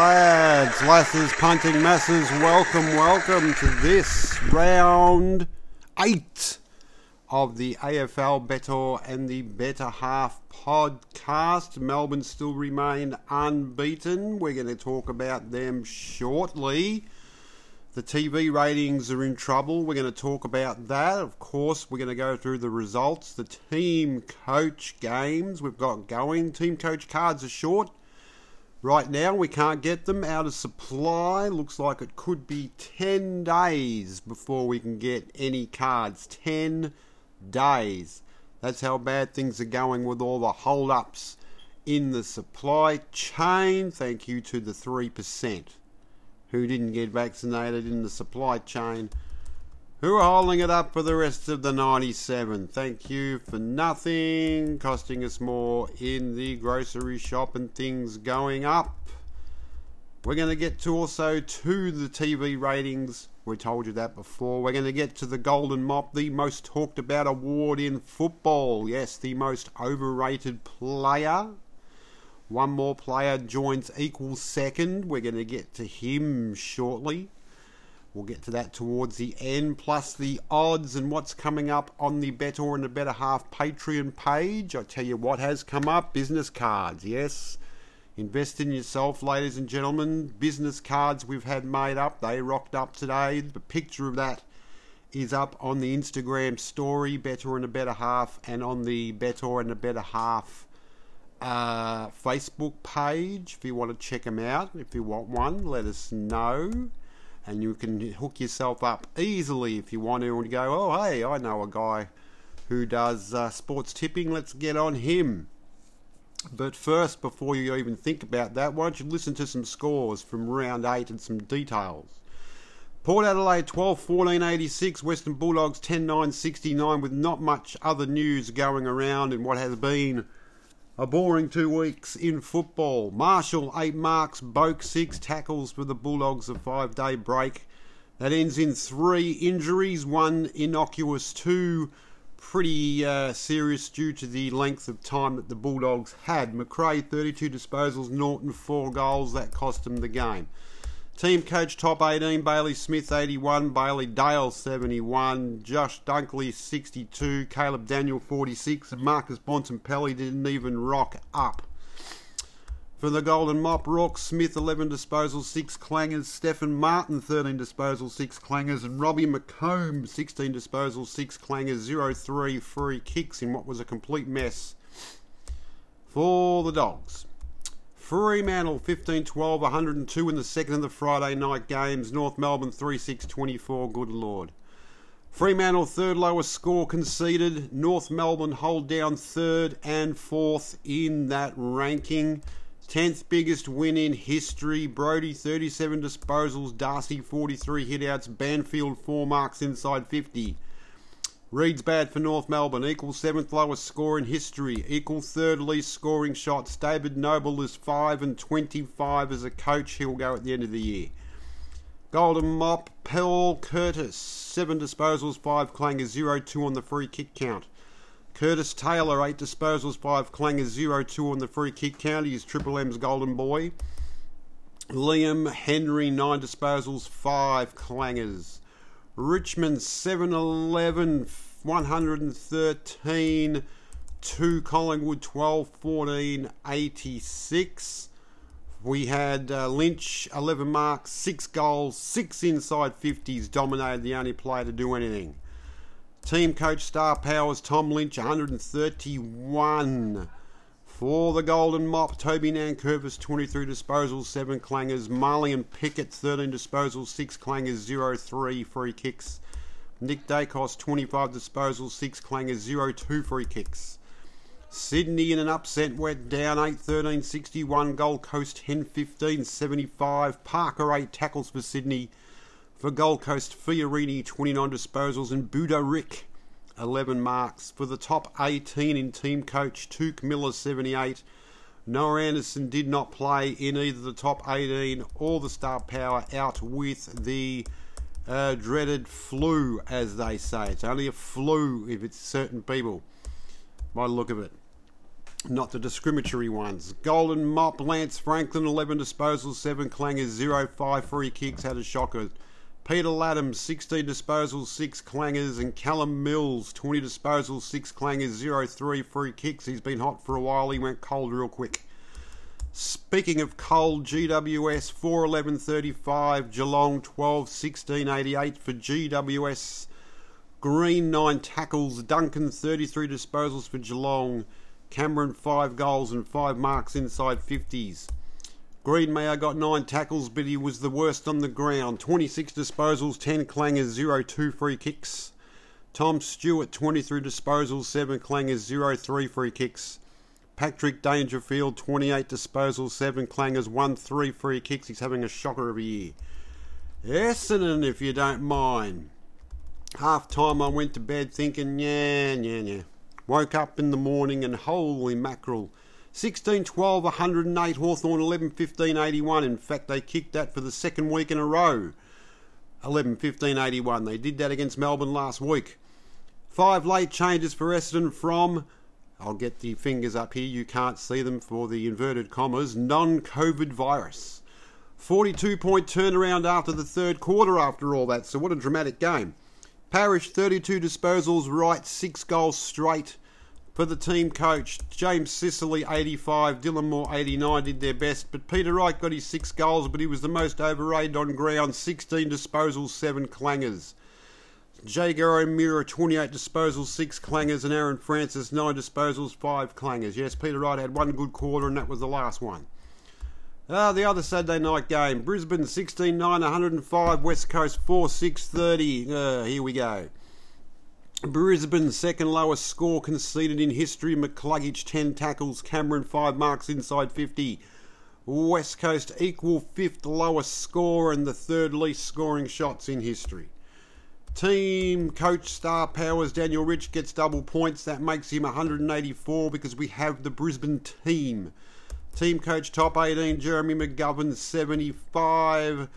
lads, lasses, punting masses, welcome, welcome to this round eight of the AFL Bettor and the Better Half podcast. Melbourne still remain unbeaten. We're going to talk about them shortly. The TV ratings are in trouble. We're going to talk about that. Of course, we're going to go through the results, the team coach games we've got going. Team coach cards are short. Right now, we can't get them out of supply. Looks like it could be 10 days before we can get any cards. 10 days. That's how bad things are going with all the hold ups in the supply chain. Thank you to the 3% who didn't get vaccinated in the supply chain who are holding it up for the rest of the 97. Thank you for nothing, costing us more in the grocery shop and things going up. We're going to get to also to the TV ratings. We told you that before. We're going to get to the Golden Mop, the most talked about award in football. Yes, the most overrated player. One more player joins equal second. We're going to get to him shortly. We'll get to that towards the end, plus the odds and what's coming up on the Bettor and the Better Half Patreon page. I tell you what has come up business cards, yes. Invest in yourself, ladies and gentlemen. Business cards we've had made up, they rocked up today. The picture of that is up on the Instagram story, Bettor and a Better Half, and on the Bettor and a Better Half uh, Facebook page. If you want to check them out, if you want one, let us know and you can hook yourself up easily if you want to and go, oh, hey, I know a guy who does uh, sports tipping, let's get on him. But first, before you even think about that, why don't you listen to some scores from round 8 and some details. Port Adelaide 12 14 86, Western Bulldogs 10 9 69, with not much other news going around in what has been a boring two weeks in football. Marshall, eight marks. Boak, six tackles for the Bulldogs, a five day break. That ends in three injuries, one innocuous, two pretty uh, serious due to the length of time that the Bulldogs had. Macrae, 32 disposals, Naughton, four goals. That cost them the game. Team coach top 18, Bailey Smith 81, Bailey Dale 71, Josh Dunkley 62, Caleb Daniel 46, and Marcus Bontempelli didn't even rock up. For the Golden Mop, Rock Smith 11 disposals, 6 clangers, Stefan Martin 13 disposals, 6 clangers, and Robbie McComb 16 disposals, 6 clangers, 0 3 free kicks in what was a complete mess for the Dogs. Fremantle 15 12, 102 in the second of the Friday night games. North Melbourne 3 6 24. Good Lord. Fremantle third lowest score conceded. North Melbourne hold down third and fourth in that ranking. 10th biggest win in history. Brody 37 disposals. Darcy 43 hitouts. Banfield 4 marks inside 50. Reed's bad for North Melbourne, equal seventh lowest score in history, equal third least scoring shots. David Noble is 5 and 25 as a coach. He'll go at the end of the year. Golden Mop, Paul Curtis, 7 disposals, 5 clangers, 0 2 on the free kick count. Curtis Taylor, 8 disposals, 5 clangers, 0 2 on the free kick count. He is Triple M's golden boy. Liam Henry, 9 disposals, 5 clangers. Richmond 7 11 113 to Collingwood 12 14 86. We had uh, Lynch 11 marks, 6 goals, 6 inside 50s, dominated the only player to do anything. Team coach star powers Tom Lynch 131. For the Golden Mop, Toby Nankervis, 23 disposals, 7 clangers. Marlion Pickett, 13 disposals, 6 clangers, 0 3 free kicks. Nick Daicos, 25 disposals, 6 clangers, 0 2 free kicks. Sydney in an upset went down 8 13 61. Gold Coast 10 15 75. Parker 8 tackles for Sydney. For Gold Coast, Fiorini 29 disposals and Buda Rick 11 marks. For the top 18 in team coach, Touk Miller 78. Noah Anderson did not play in either the top 18 or the star power out with the uh, dreaded flu, as they say. It's only a flu if it's certain people, by the look of it. not the discriminatory ones. Golden Mop, Lance Franklin, 11 disposals, 7 clangers, 0 5 free kicks, had a shocker. Peter Laddam, 16 disposals, 6 clangers, and Callum Mills, 20 disposals, 6 clangers, 0 3 free kicks. He's been hot for a while, he went cold real quick. Speaking of cold, GWS 4 11 35, Geelong 12 16 88 for GWS. Green 9 tackles, Duncan 33 disposals for Geelong. Cameron 5 goals and 5 marks inside 50s. Greenmayer got 9 tackles, but he was the worst on the ground. 26 disposals, 10 clangers, 0 2 free kicks. Tom Stewart 23 disposals, 7 clangers, 0 3 free kicks. Patrick Dangerfield 28 disposals, 7 clangers, 1 3 free kicks. He's having a shocker of a year. Essendon, if you don't mind. Half time I went to bed thinking, yeah, yeah, yeah. Woke up in the morning and holy mackerel. 16 12 108 Hawthorn 11 15 81. In fact, they kicked that for the second week in a row. 11 15 81. They did that against Melbourne last week. Five late changes for Essendon from, I'll get the fingers up here, you can't see them for the inverted commas, non COVID virus. 42 point turnaround after the third quarter after all that, so what a dramatic game. Parish 32 disposals, Wright, 6 goals straight for the team coach. James Sicily 85, Dylan Moore 89 did their best, but Peter Wright got his 6 goals, but he was the most overrated on ground, 16 disposals, 7 clangers. Jaeger O'Meara 28 disposals, 6 clangers, and Aaron Francis 9 disposals, 5 clangers. Yes, Peter Wright had one good quarter, and that was the last one. Ah, the other Saturday night game. Brisbane 16 9 105, West Coast 4 6 30. Uh, here we go. Brisbane's second lowest score conceded in history. McCluggage 10 tackles, Cameron 5 marks inside 50. West Coast equal fifth lowest score and the third least scoring shots in history. Team coach star powers Daniel Rich gets double points. That makes him 184 because we have the Brisbane team. Team coach top 18, Jeremy McGovern, 75.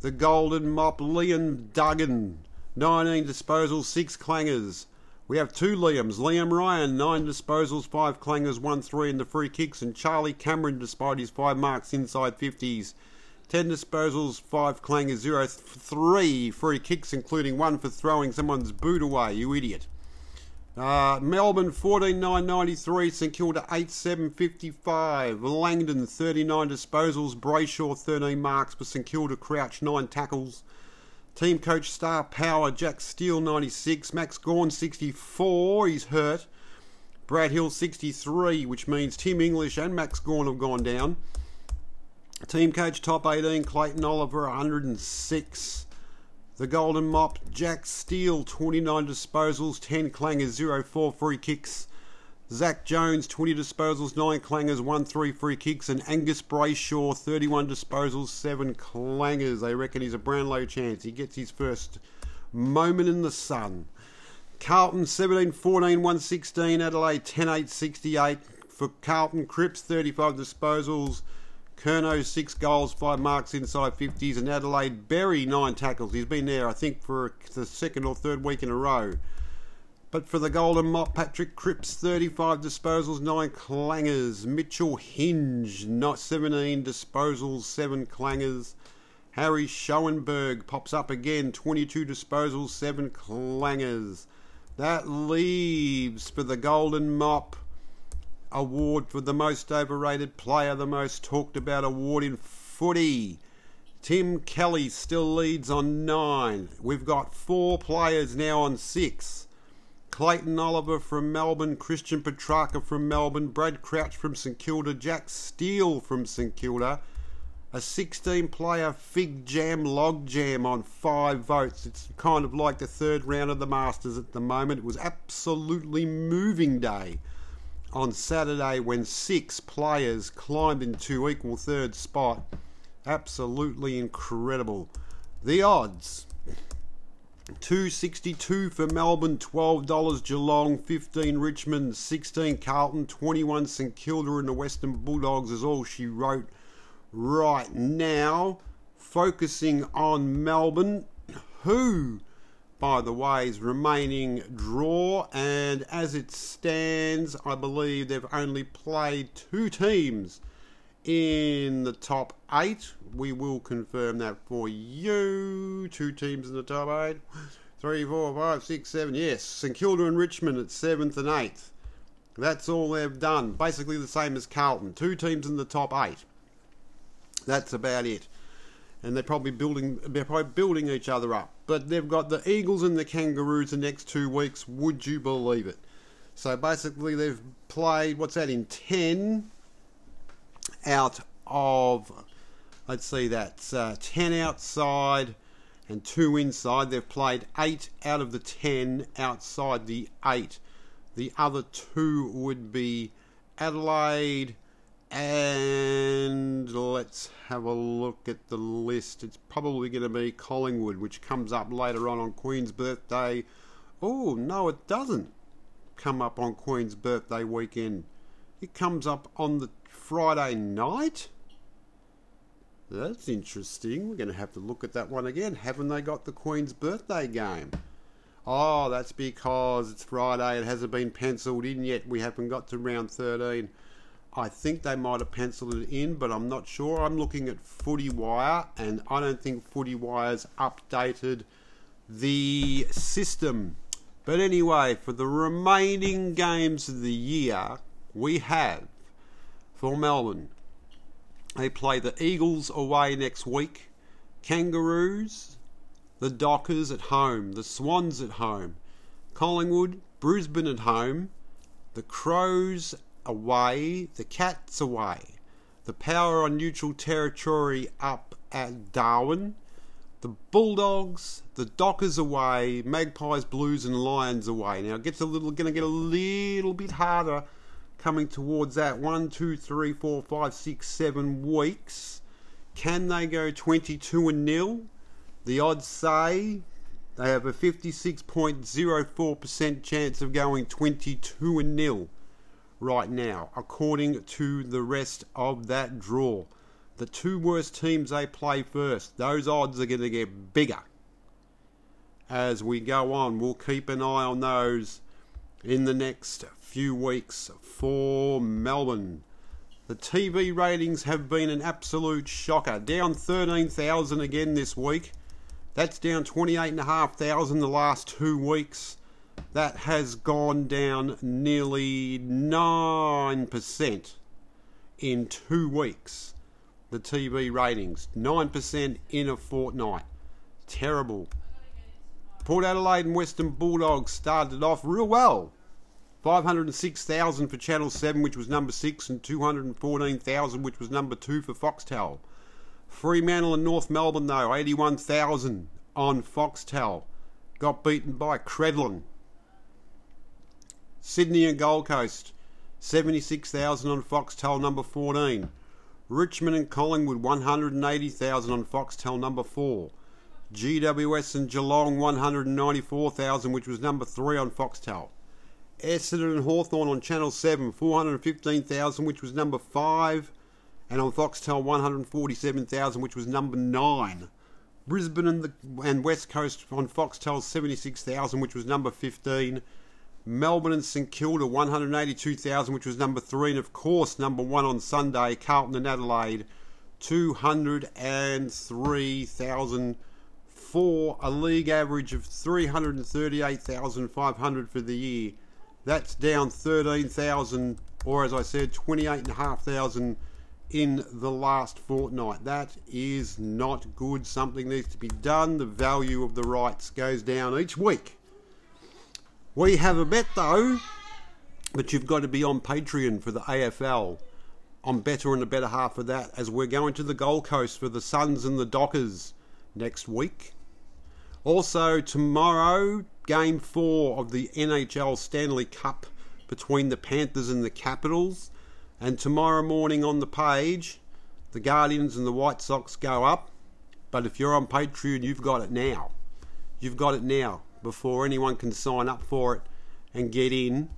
The Golden Mop, Liam Duggan, 19 disposals, 6 clangers. We have two Liams. Liam Ryan, 9 disposals, 5 clangers, 1 3 in the free kicks. And Charlie Cameron, despite his 5 marks inside 50s. 10 disposals, 5 clangers, 0 3 free kicks, including 1 for throwing someone's boot away, you idiot. Uh, Melbourne 14 9 93, St Kilda 8 7 55, Langdon 39 disposals, Brayshaw 13 marks for St Kilda, Crouch 9 tackles. Team coach star power Jack Steele 96, Max Gawn 64, he's hurt. Brad Hill 63, which means Tim English and Max Gawn have gone down. Team coach top 18, Clayton Oliver 106. The Golden Mop, Jack Steele, 29 disposals, 10 clangers, 0 4 free kicks. Zak Jones, 20 disposals, 9 clangers, 1 3 free kicks. And Angus Brayshaw, 31 disposals, 7 clangers. They reckon he's a Brownlow chance. He gets his first moment in the sun. Carlton, 17 14, 116. Adelaide, 10 8 68. For Carlton, Cripps, 35 disposals. Curnow, six goals, five marks inside 50s, and Adelaide Berry, nine tackles. He's been there, I think, for the second or third week in a row. But for the Golden Mop, Patrick Cripps, 35 disposals, 9 clangers. Mitchell Hinge, not 17 disposals, 7 clangers. Harry Schoenberg pops up again, 22 disposals, 7 clangers. That leaves for the Golden Mop award for the most overrated player, the most talked about award in footy. Tim Kelly still leads on nine. We've got four players now on six. Clayton Oliver from Melbourne, Christian Petracca from Melbourne, Brad Crouch from St Kilda, Jack Steele from St Kilda, a 16 player fig jam log jam on five votes. It's kind of like the third round of the Masters at the moment. It was absolutely moving day on Saturday when six players climbed into equal third spot. Absolutely incredible. The odds 262 for Melbourne, $12 Geelong, 15 Richmond, 16 Carlton, 21 St Kilda and the Western Bulldogs is all she wrote right now. Focusing on Melbourne, who by the way, is remaining draw, and as it stands, I believe they've only played two teams in the top eight. We will confirm that for you. Two teams in the top eight. Three, four, five, six, seven. Yes, St Kilda and Richmond at seventh and eighth. That's all they've done. Basically the same as Carlton. Two teams in the top eight. That's about it. And they're probably building they're probably building each other up. But they've got the Eagles and the Kangaroos the next two weeks. Would you believe it? So basically they've played what's that in ten out of let's see that's uh, 10 outside and 2 inside. They've played 8 out of the 10 outside the 8 the other two would be Adelaide and let's have a look at the list. It's probably going to be Collingwood which comes up later on on Queen's birthday. Oh no it doesn't come up on Queen's birthday weekend. It comes up on the Friday night? That's interesting. We're going to have to look at that one again. Haven't they got the Queen's birthday game? Oh, that's because it's Friday. It hasn't been penciled in yet. We haven't got to round 13. I think they might have penciled it in, but I'm not sure. I'm looking at Footy Wire, and I don't think Footy Wire's updated the system. But anyway, for the remaining games of the year, we have for Melbourne. They play the Eagles away next week, Kangaroos, the Dockers at home, the Swans at home, Collingwood, Brisbane at home, the Crows away, the Cats away, the Power on neutral territory up at Darwin, the Bulldogs, the Dockers away, Magpies, Blues, and Lions away. Now it gets a little, going to get a little bit harder coming towards that one, two, three, four, five, six, seven weeks. Can they go 22 and nil? The odds say they have a 56.04% chance of going 22 and nil right now, according to the rest of that draw. The two worst teams they play first, those odds are going to get bigger as we go on. We'll keep an eye on those in the next few weeks for Melbourne. The TV ratings have been an absolute shocker. Down 13,000 again this week. That's down 28,500 the last two weeks. That has gone down nearly 9% in two weeks. The TV ratings. 9% in a fortnight. Terrible. Port Adelaide and Western Bulldogs started off real well. 506,000 for Channel 7, which was number 6, and 214,000, which was number 2 for Foxtel. Fremantle and North Melbourne, though, 81,000 on Foxtel. Got beaten by Credlin. Sydney and Gold Coast, 76,000 on Foxtel, number 14. Richmond and Collingwood, 180,000 on Foxtel, number 4. GWS and Geelong, 194,000, which was number 3 on Foxtel. Essendon and Hawthorn on Channel 7, 415,000, which was number 5. And on Foxtel, 147,000, which was number 9. Brisbane and, the, and West Coast on Foxtel, 76,000, which was number 15. Melbourne and St Kilda, 182,000, which was number 3. And of course, number 1 on Sunday, Carlton and Adelaide, 203,000 for a league average of 338,500 for the year. That's down 13,000, or as I said, 28,500 in the last fortnight. That is not good. Something needs to be done. The value of the rights goes down each week. We have a bet though, but you've got to be on Patreon for the AFL. I'm better in the better half of that as we're going to the Gold Coast for the Suns and the Dockers next week. Also, tomorrow, game four of the NHL Stanley Cup between the Panthers and the Capitals. And tomorrow morning on the page, the Guardians and the White Sox go up. But if you're on Patreon, you've got it now. You've got it now before anyone can sign up for it and get in.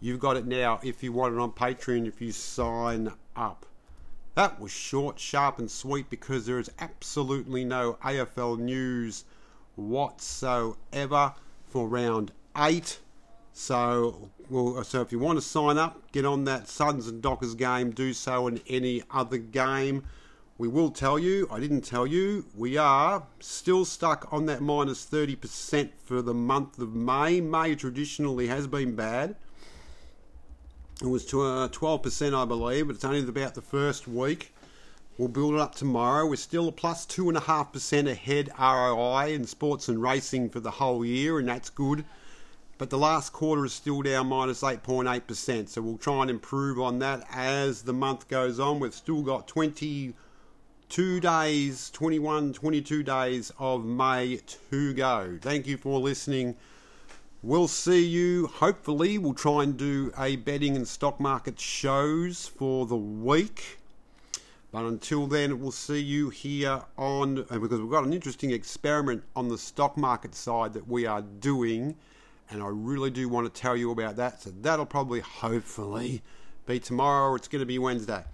You've got it now if you want it on Patreon if you sign up. That was short, sharp, and sweet because there is absolutely no AFL news whatsoever for round eight. So, well, so if you want to sign up, get on that Suns and Dockers game. Do so in any other game. We will tell you, I didn't tell you, we are still stuck on that minus 30% for the month of May. May traditionally has been bad. It was to uh, 12%, I believe, but it's only about the first week. We'll build it up tomorrow. We're still a plus 2.5% ahead ROI in sports and racing for the whole year, and that's good. But the last quarter is still down minus 8.8%, so we'll try and improve on that as the month goes on. We've still got 22 days, 21, 22 days of May to go. Thank you for listening. We'll see you. Hopefully, we'll try and do a betting and stock market shows for the week. But until then, we'll see you here on, uh, because we've got an interesting experiment on the stock market side that we are doing, and I really do want to tell you about that. So that'll probably, hopefully, be tomorrow, or it's going to be Wednesday.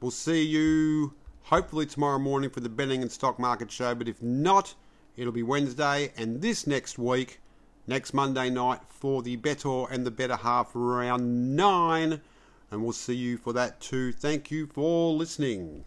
We'll see you hopefully tomorrow morning for the betting and stock market show, but if not, it'll be Wednesday, and this next week next Monday night for the Bettor and the Better Half round nine. And we'll see you for that too. Thank you for listening.